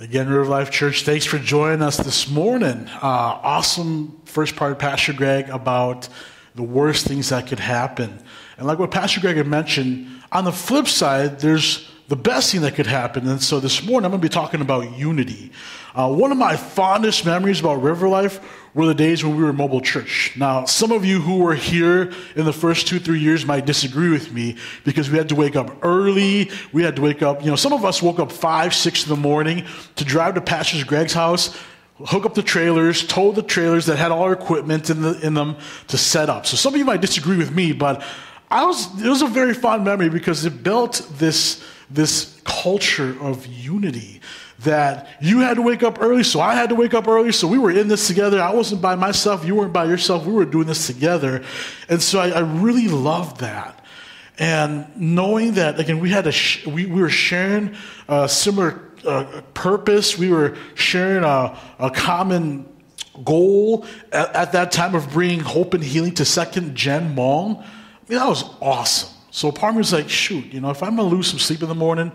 Again, River Life Church, thanks for joining us this morning. Uh, awesome first part Pastor Greg about the worst things that could happen. And like what Pastor Greg had mentioned, on the flip side, there's the best thing that could happen. And so this morning, I'm going to be talking about unity. Uh, one of my fondest memories about River Life were the days when we were mobile church. Now, some of you who were here in the first two, three years might disagree with me because we had to wake up early. We had to wake up, you know, some of us woke up five, six in the morning to drive to Pastor Greg's house, hook up the trailers, tow the trailers that had all our equipment in, the, in them to set up. So some of you might disagree with me, but I was, it was a very fond memory because it built this, this culture of unity that you had to wake up early, so I had to wake up early, so we were in this together. I wasn't by myself, you weren't by yourself, we were doing this together. And so I, I really loved that. And knowing that, again, we had a sh- we, we were sharing a similar uh, purpose, we were sharing a, a common goal at, at, that time of bringing hope and healing to second gen Hmong. I mean, that was awesome. So part of me like, shoot, you know, if I'm gonna lose some sleep in the morning,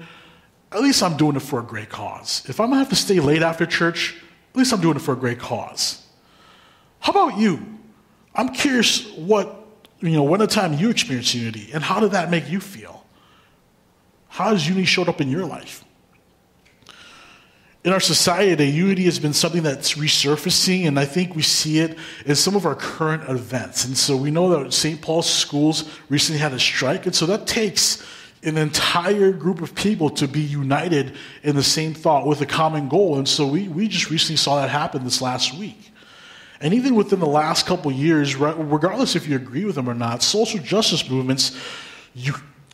at least I'm doing it for a great cause. If I'm gonna have to stay late after church, at least I'm doing it for a great cause. How about you? I'm curious what, you know, when a time you experienced unity and how did that make you feel? How has unity showed up in your life? In our society, unity has been something that's resurfacing, and I think we see it in some of our current events. And so we know that St. Paul's schools recently had a strike, and so that takes an entire group of people to be united in the same thought with a common goal. And so we, we just recently saw that happen this last week. And even within the last couple years, regardless if you agree with them or not, social justice movements, you,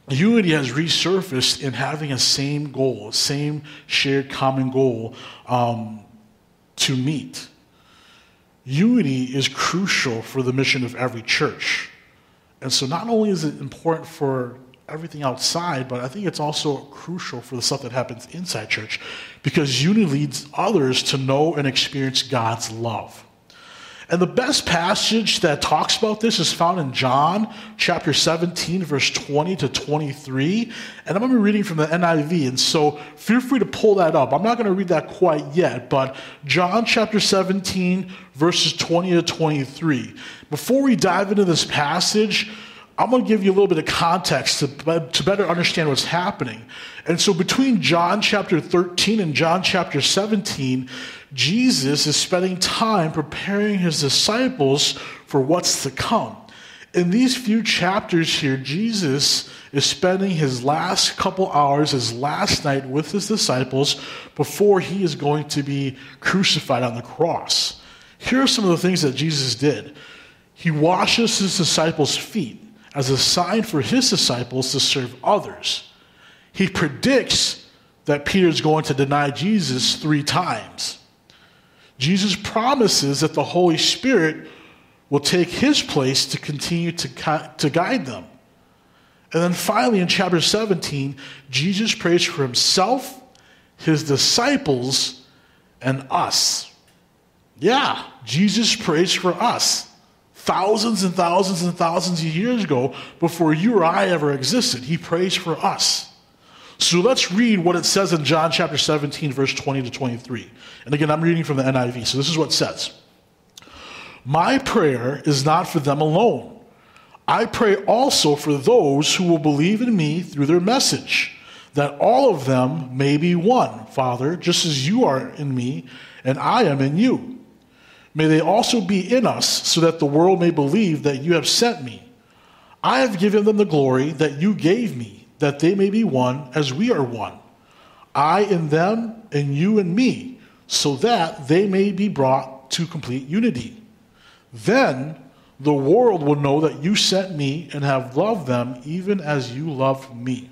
unity has resurfaced in having a same goal, a same shared common goal um, to meet. Unity is crucial for the mission of every church. And so not only is it important for everything outside, but I think it's also crucial for the stuff that happens inside church because unity leads others to know and experience God's love. And the best passage that talks about this is found in John chapter 17, verse 20 to 23. And I'm going to be reading from the NIV. And so feel free to pull that up. I'm not going to read that quite yet, but John chapter 17, verses 20 to 23. Before we dive into this passage, I'm going to give you a little bit of context to, to better understand what's happening. And so, between John chapter 13 and John chapter 17, Jesus is spending time preparing his disciples for what's to come. In these few chapters here, Jesus is spending his last couple hours, his last night with his disciples before he is going to be crucified on the cross. Here are some of the things that Jesus did. He washes his disciples' feet as a sign for his disciples to serve others. He predicts that Peter is going to deny Jesus three times. Jesus promises that the Holy Spirit will take his place to continue to, to guide them. And then finally, in chapter 17, Jesus prays for himself, his disciples, and us. Yeah, Jesus prays for us thousands and thousands and thousands of years ago before you or I ever existed. He prays for us. So let's read what it says in John chapter 17, verse 20 to 23. And again, I'm reading from the NIV. So this is what it says My prayer is not for them alone. I pray also for those who will believe in me through their message, that all of them may be one, Father, just as you are in me and I am in you May they also be in us, so that the world may believe that you have sent me. I have given them the glory that you gave me, that they may be one as we are one. I in them, and you in me, so that they may be brought to complete unity. Then the world will know that you sent me and have loved them even as you loved me.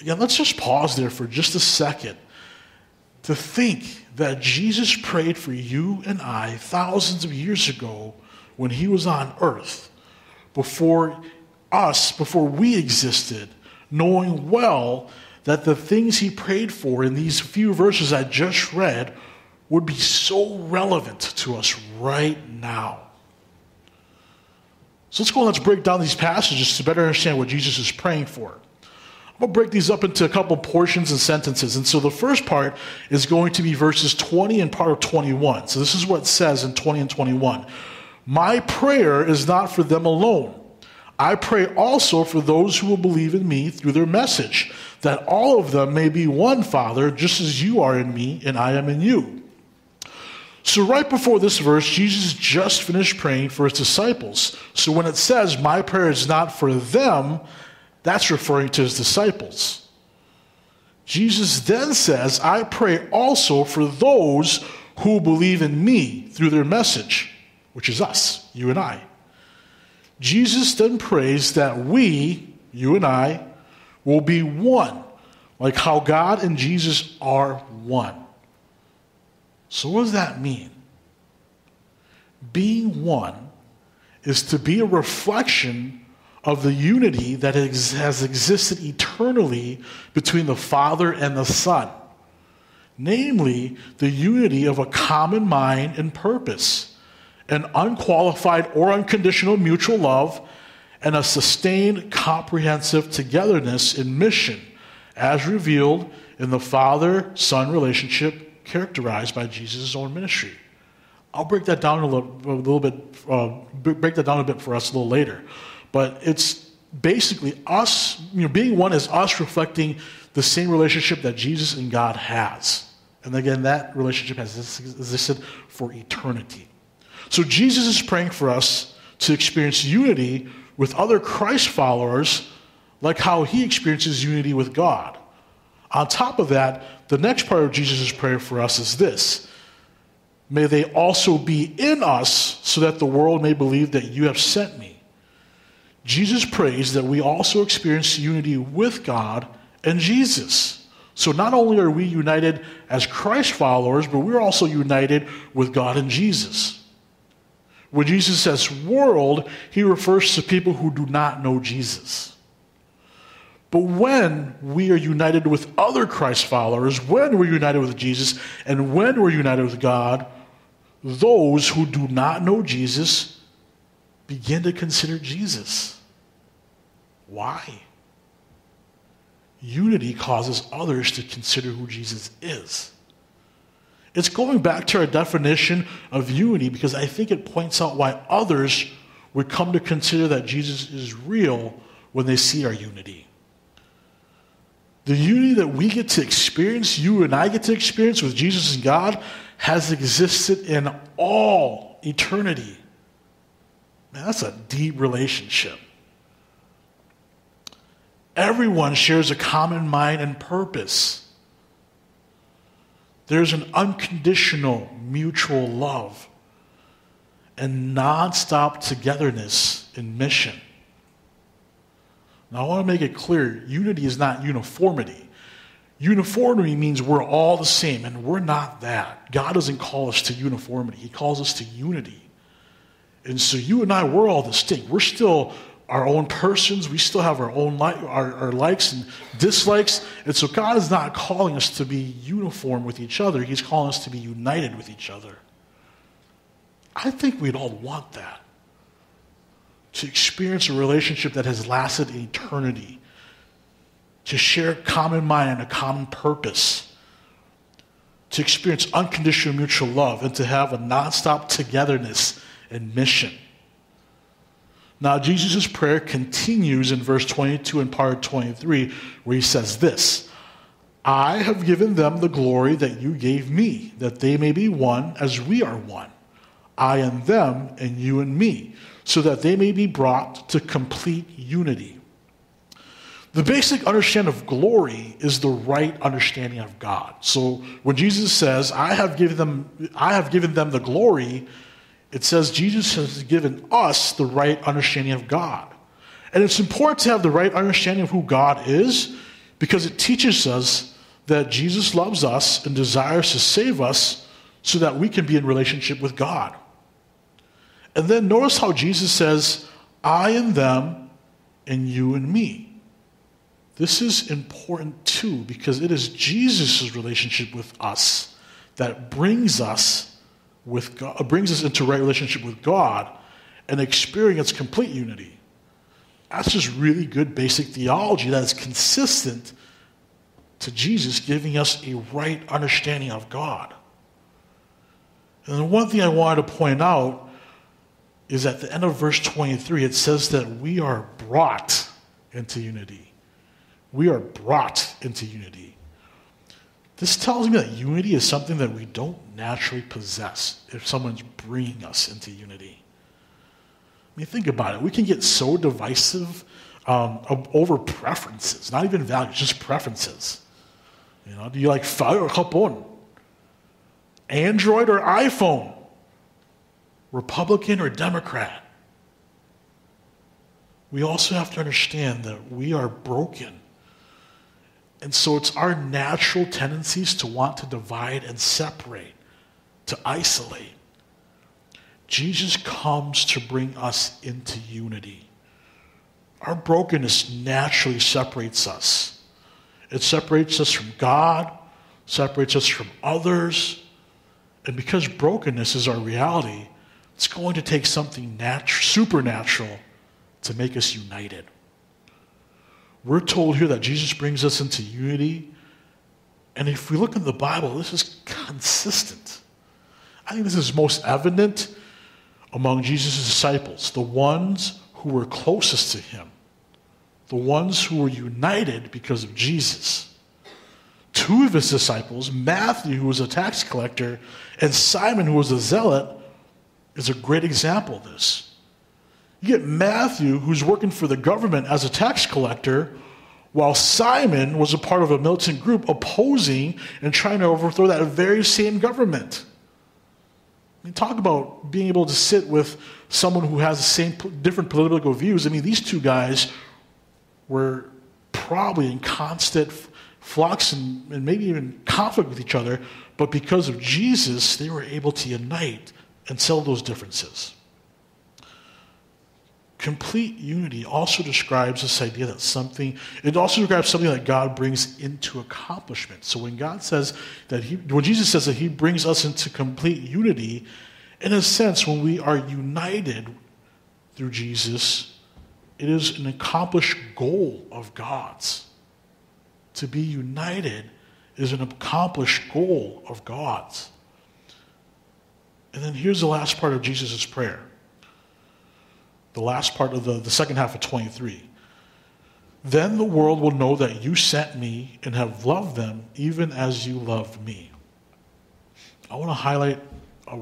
Again, let's just pause there for just a second to think that Jesus prayed for you and I thousands of years ago when he was on earth, before us, before we existed, knowing well that the things he prayed for in these few verses I just read would be so relevant to us right now. So let's go and let's break down these passages to better understand what Jesus is praying for. I'll break these up into a couple portions and sentences. And so the first part is going to be verses 20 and part of 21. So this is what it says in 20 and 21. My prayer is not for them alone. I pray also for those who will believe in me through their message, that all of them may be one, Father, just as you are in me and I am in you. So, right before this verse, Jesus just finished praying for his disciples. So, when it says, My prayer is not for them, that's referring to his disciples. Jesus then says, I pray also for those who believe in me through their message, which is us, you and I. Jesus then prays that we, you and I, will be one, like how God and Jesus are one. So, what does that mean? Being one is to be a reflection of the unity that has existed eternally between the Father and the Son, namely, the unity of a common mind and purpose, an unqualified or unconditional mutual love, and a sustained, comprehensive togetherness in mission, as revealed in the Father Son relationship characterized by Jesus' own ministry. I'll break that down a little, a little bit, uh, break that down a bit for us a little later. But it's basically us, you know, being one is us reflecting the same relationship that Jesus and God has. And again, that relationship has existed for eternity. So Jesus is praying for us to experience unity with other Christ followers, like how he experiences unity with God. On top of that, the next part of Jesus' prayer for us is this May they also be in us, so that the world may believe that you have sent me. Jesus prays that we also experience unity with God and Jesus. So not only are we united as Christ followers, but we're also united with God and Jesus. When Jesus says world, he refers to people who do not know Jesus. But when we are united with other Christ followers, when we're united with Jesus, and when we're united with God, those who do not know Jesus begin to consider Jesus. Why? Unity causes others to consider who Jesus is. It's going back to our definition of unity because I think it points out why others would come to consider that Jesus is real when they see our unity. The unity that we get to experience, you and I get to experience with Jesus and God, has existed in all eternity. Man, that's a deep relationship. Everyone shares a common mind and purpose. There's an unconditional mutual love and nonstop togetherness in mission. Now, I want to make it clear unity is not uniformity. Uniformity means we're all the same, and we're not that. God doesn't call us to uniformity, He calls us to unity. And so, you and I, we're all distinct. We're still our own persons. We still have our own li- our, our likes and dislikes. And so God is not calling us to be uniform with each other. He's calling us to be united with each other. I think we'd all want that. To experience a relationship that has lasted in eternity. To share a common mind and a common purpose. To experience unconditional mutual love and to have a nonstop togetherness and mission. Now, Jesus' prayer continues in verse 22 and part 23, where he says this I have given them the glory that you gave me, that they may be one as we are one. I and them, and you and me, so that they may be brought to complete unity. The basic understanding of glory is the right understanding of God. So when Jesus says, I have given them, I have given them the glory, it says Jesus has given us the right understanding of God. And it's important to have the right understanding of who God is because it teaches us that Jesus loves us and desires to save us so that we can be in relationship with God. And then notice how Jesus says, I and them, and you and me. This is important too because it is Jesus' relationship with us that brings us with God, brings us into right relationship with God and experience complete unity. That's just really good basic theology that is consistent to Jesus giving us a right understanding of God. And the one thing I wanted to point out is at the end of verse 23, it says that we are brought into unity. We are brought into unity. This tells me that unity is something that we don't naturally possess if someone's bringing us into unity. I mean, think about it. We can get so divisive um, over preferences, not even values, just preferences. You know, do you like fire or Japón? Android or iPhone? Republican or Democrat? We also have to understand that we are broken. And so it's our natural tendencies to want to divide and separate, to isolate. Jesus comes to bring us into unity. Our brokenness naturally separates us. It separates us from God, separates us from others. And because brokenness is our reality, it's going to take something natu- supernatural to make us united. We're told here that Jesus brings us into unity. And if we look in the Bible, this is consistent. I think this is most evident among Jesus' disciples, the ones who were closest to him, the ones who were united because of Jesus. Two of his disciples, Matthew, who was a tax collector, and Simon, who was a zealot, is a great example of this. You get Matthew, who's working for the government as a tax collector, while Simon was a part of a militant group opposing and trying to overthrow that very same government. I mean, talk about being able to sit with someone who has the same different political views. I mean, these two guys were probably in constant flux and, and maybe even conflict with each other, but because of Jesus, they were able to unite and settle those differences. Complete unity also describes this idea that something, it also describes something that God brings into accomplishment. So when God says that He, when Jesus says that He brings us into complete unity, in a sense, when we are united through Jesus, it is an accomplished goal of God's. To be united is an accomplished goal of God's. And then here's the last part of Jesus' prayer the last part of the, the second half of 23. Then the world will know that you sent me and have loved them even as you loved me. I want to highlight a,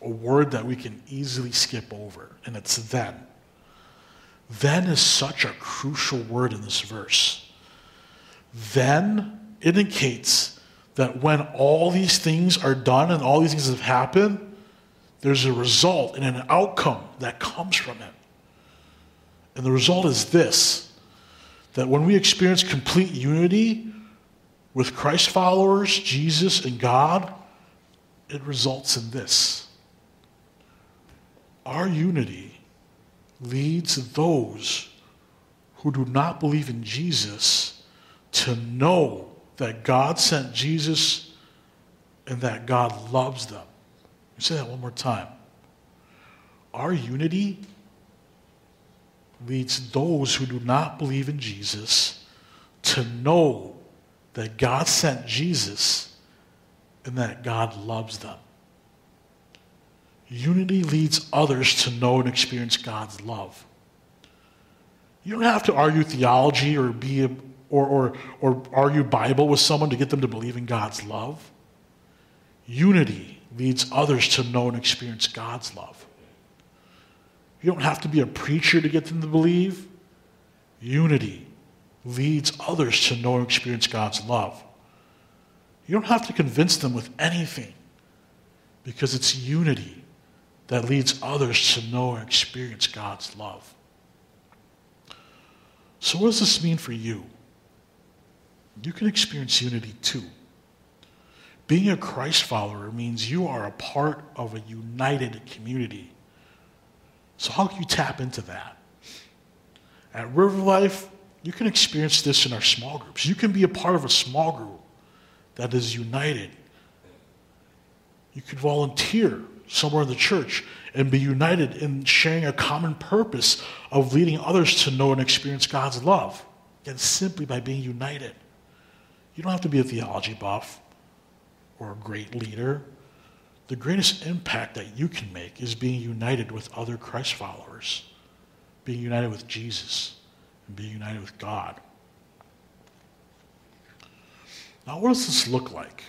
a word that we can easily skip over, and it's then. Then is such a crucial word in this verse. Then indicates that when all these things are done and all these things have happened, there's a result and an outcome that comes from it. And the result is this that when we experience complete unity with Christ followers, Jesus, and God, it results in this. Our unity leads those who do not believe in Jesus to know that God sent Jesus and that God loves them. Let me say that one more time. Our unity leads those who do not believe in Jesus to know that God sent Jesus and that God loves them. Unity leads others to know and experience God's love. You don't have to argue theology or be or, or, or argue Bible with someone to get them to believe in God's love. Unity leads others to know and experience God's love. You don't have to be a preacher to get them to believe. Unity leads others to know and experience God's love. You don't have to convince them with anything because it's unity that leads others to know and experience God's love. So, what does this mean for you? You can experience unity too. Being a Christ follower means you are a part of a united community so, how can you tap into that? At River Life, you can experience this in our small groups. You can be a part of a small group that is united. You could volunteer somewhere in the church and be united in sharing a common purpose of leading others to know and experience God's love. And simply by being united. You don't have to be a theology buff or a great leader. The greatest impact that you can make is being united with other Christ followers, being united with Jesus, and being united with God. Now, what does this look like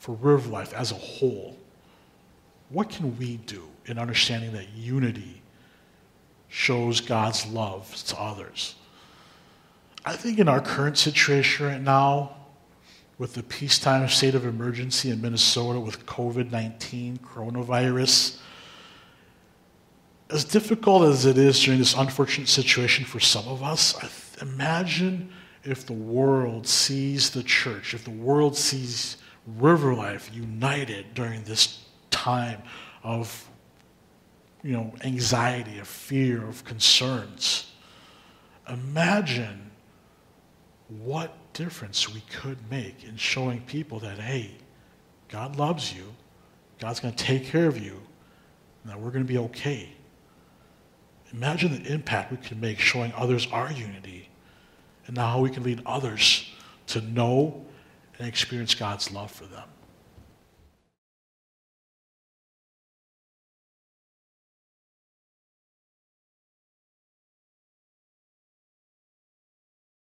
for River Life as a whole? What can we do in understanding that unity shows God's love to others? I think in our current situation right now, with the peacetime state of emergency in Minnesota with COVID 19 coronavirus, as difficult as it is during this unfortunate situation for some of us, imagine if the world sees the church, if the world sees River Life united during this time of you know, anxiety, of fear, of concerns. Imagine what difference we could make in showing people that, hey, God loves you, God's going to take care of you, and that we're going to be okay. Imagine the impact we can make showing others our unity and now how we can lead others to know and experience God's love for them.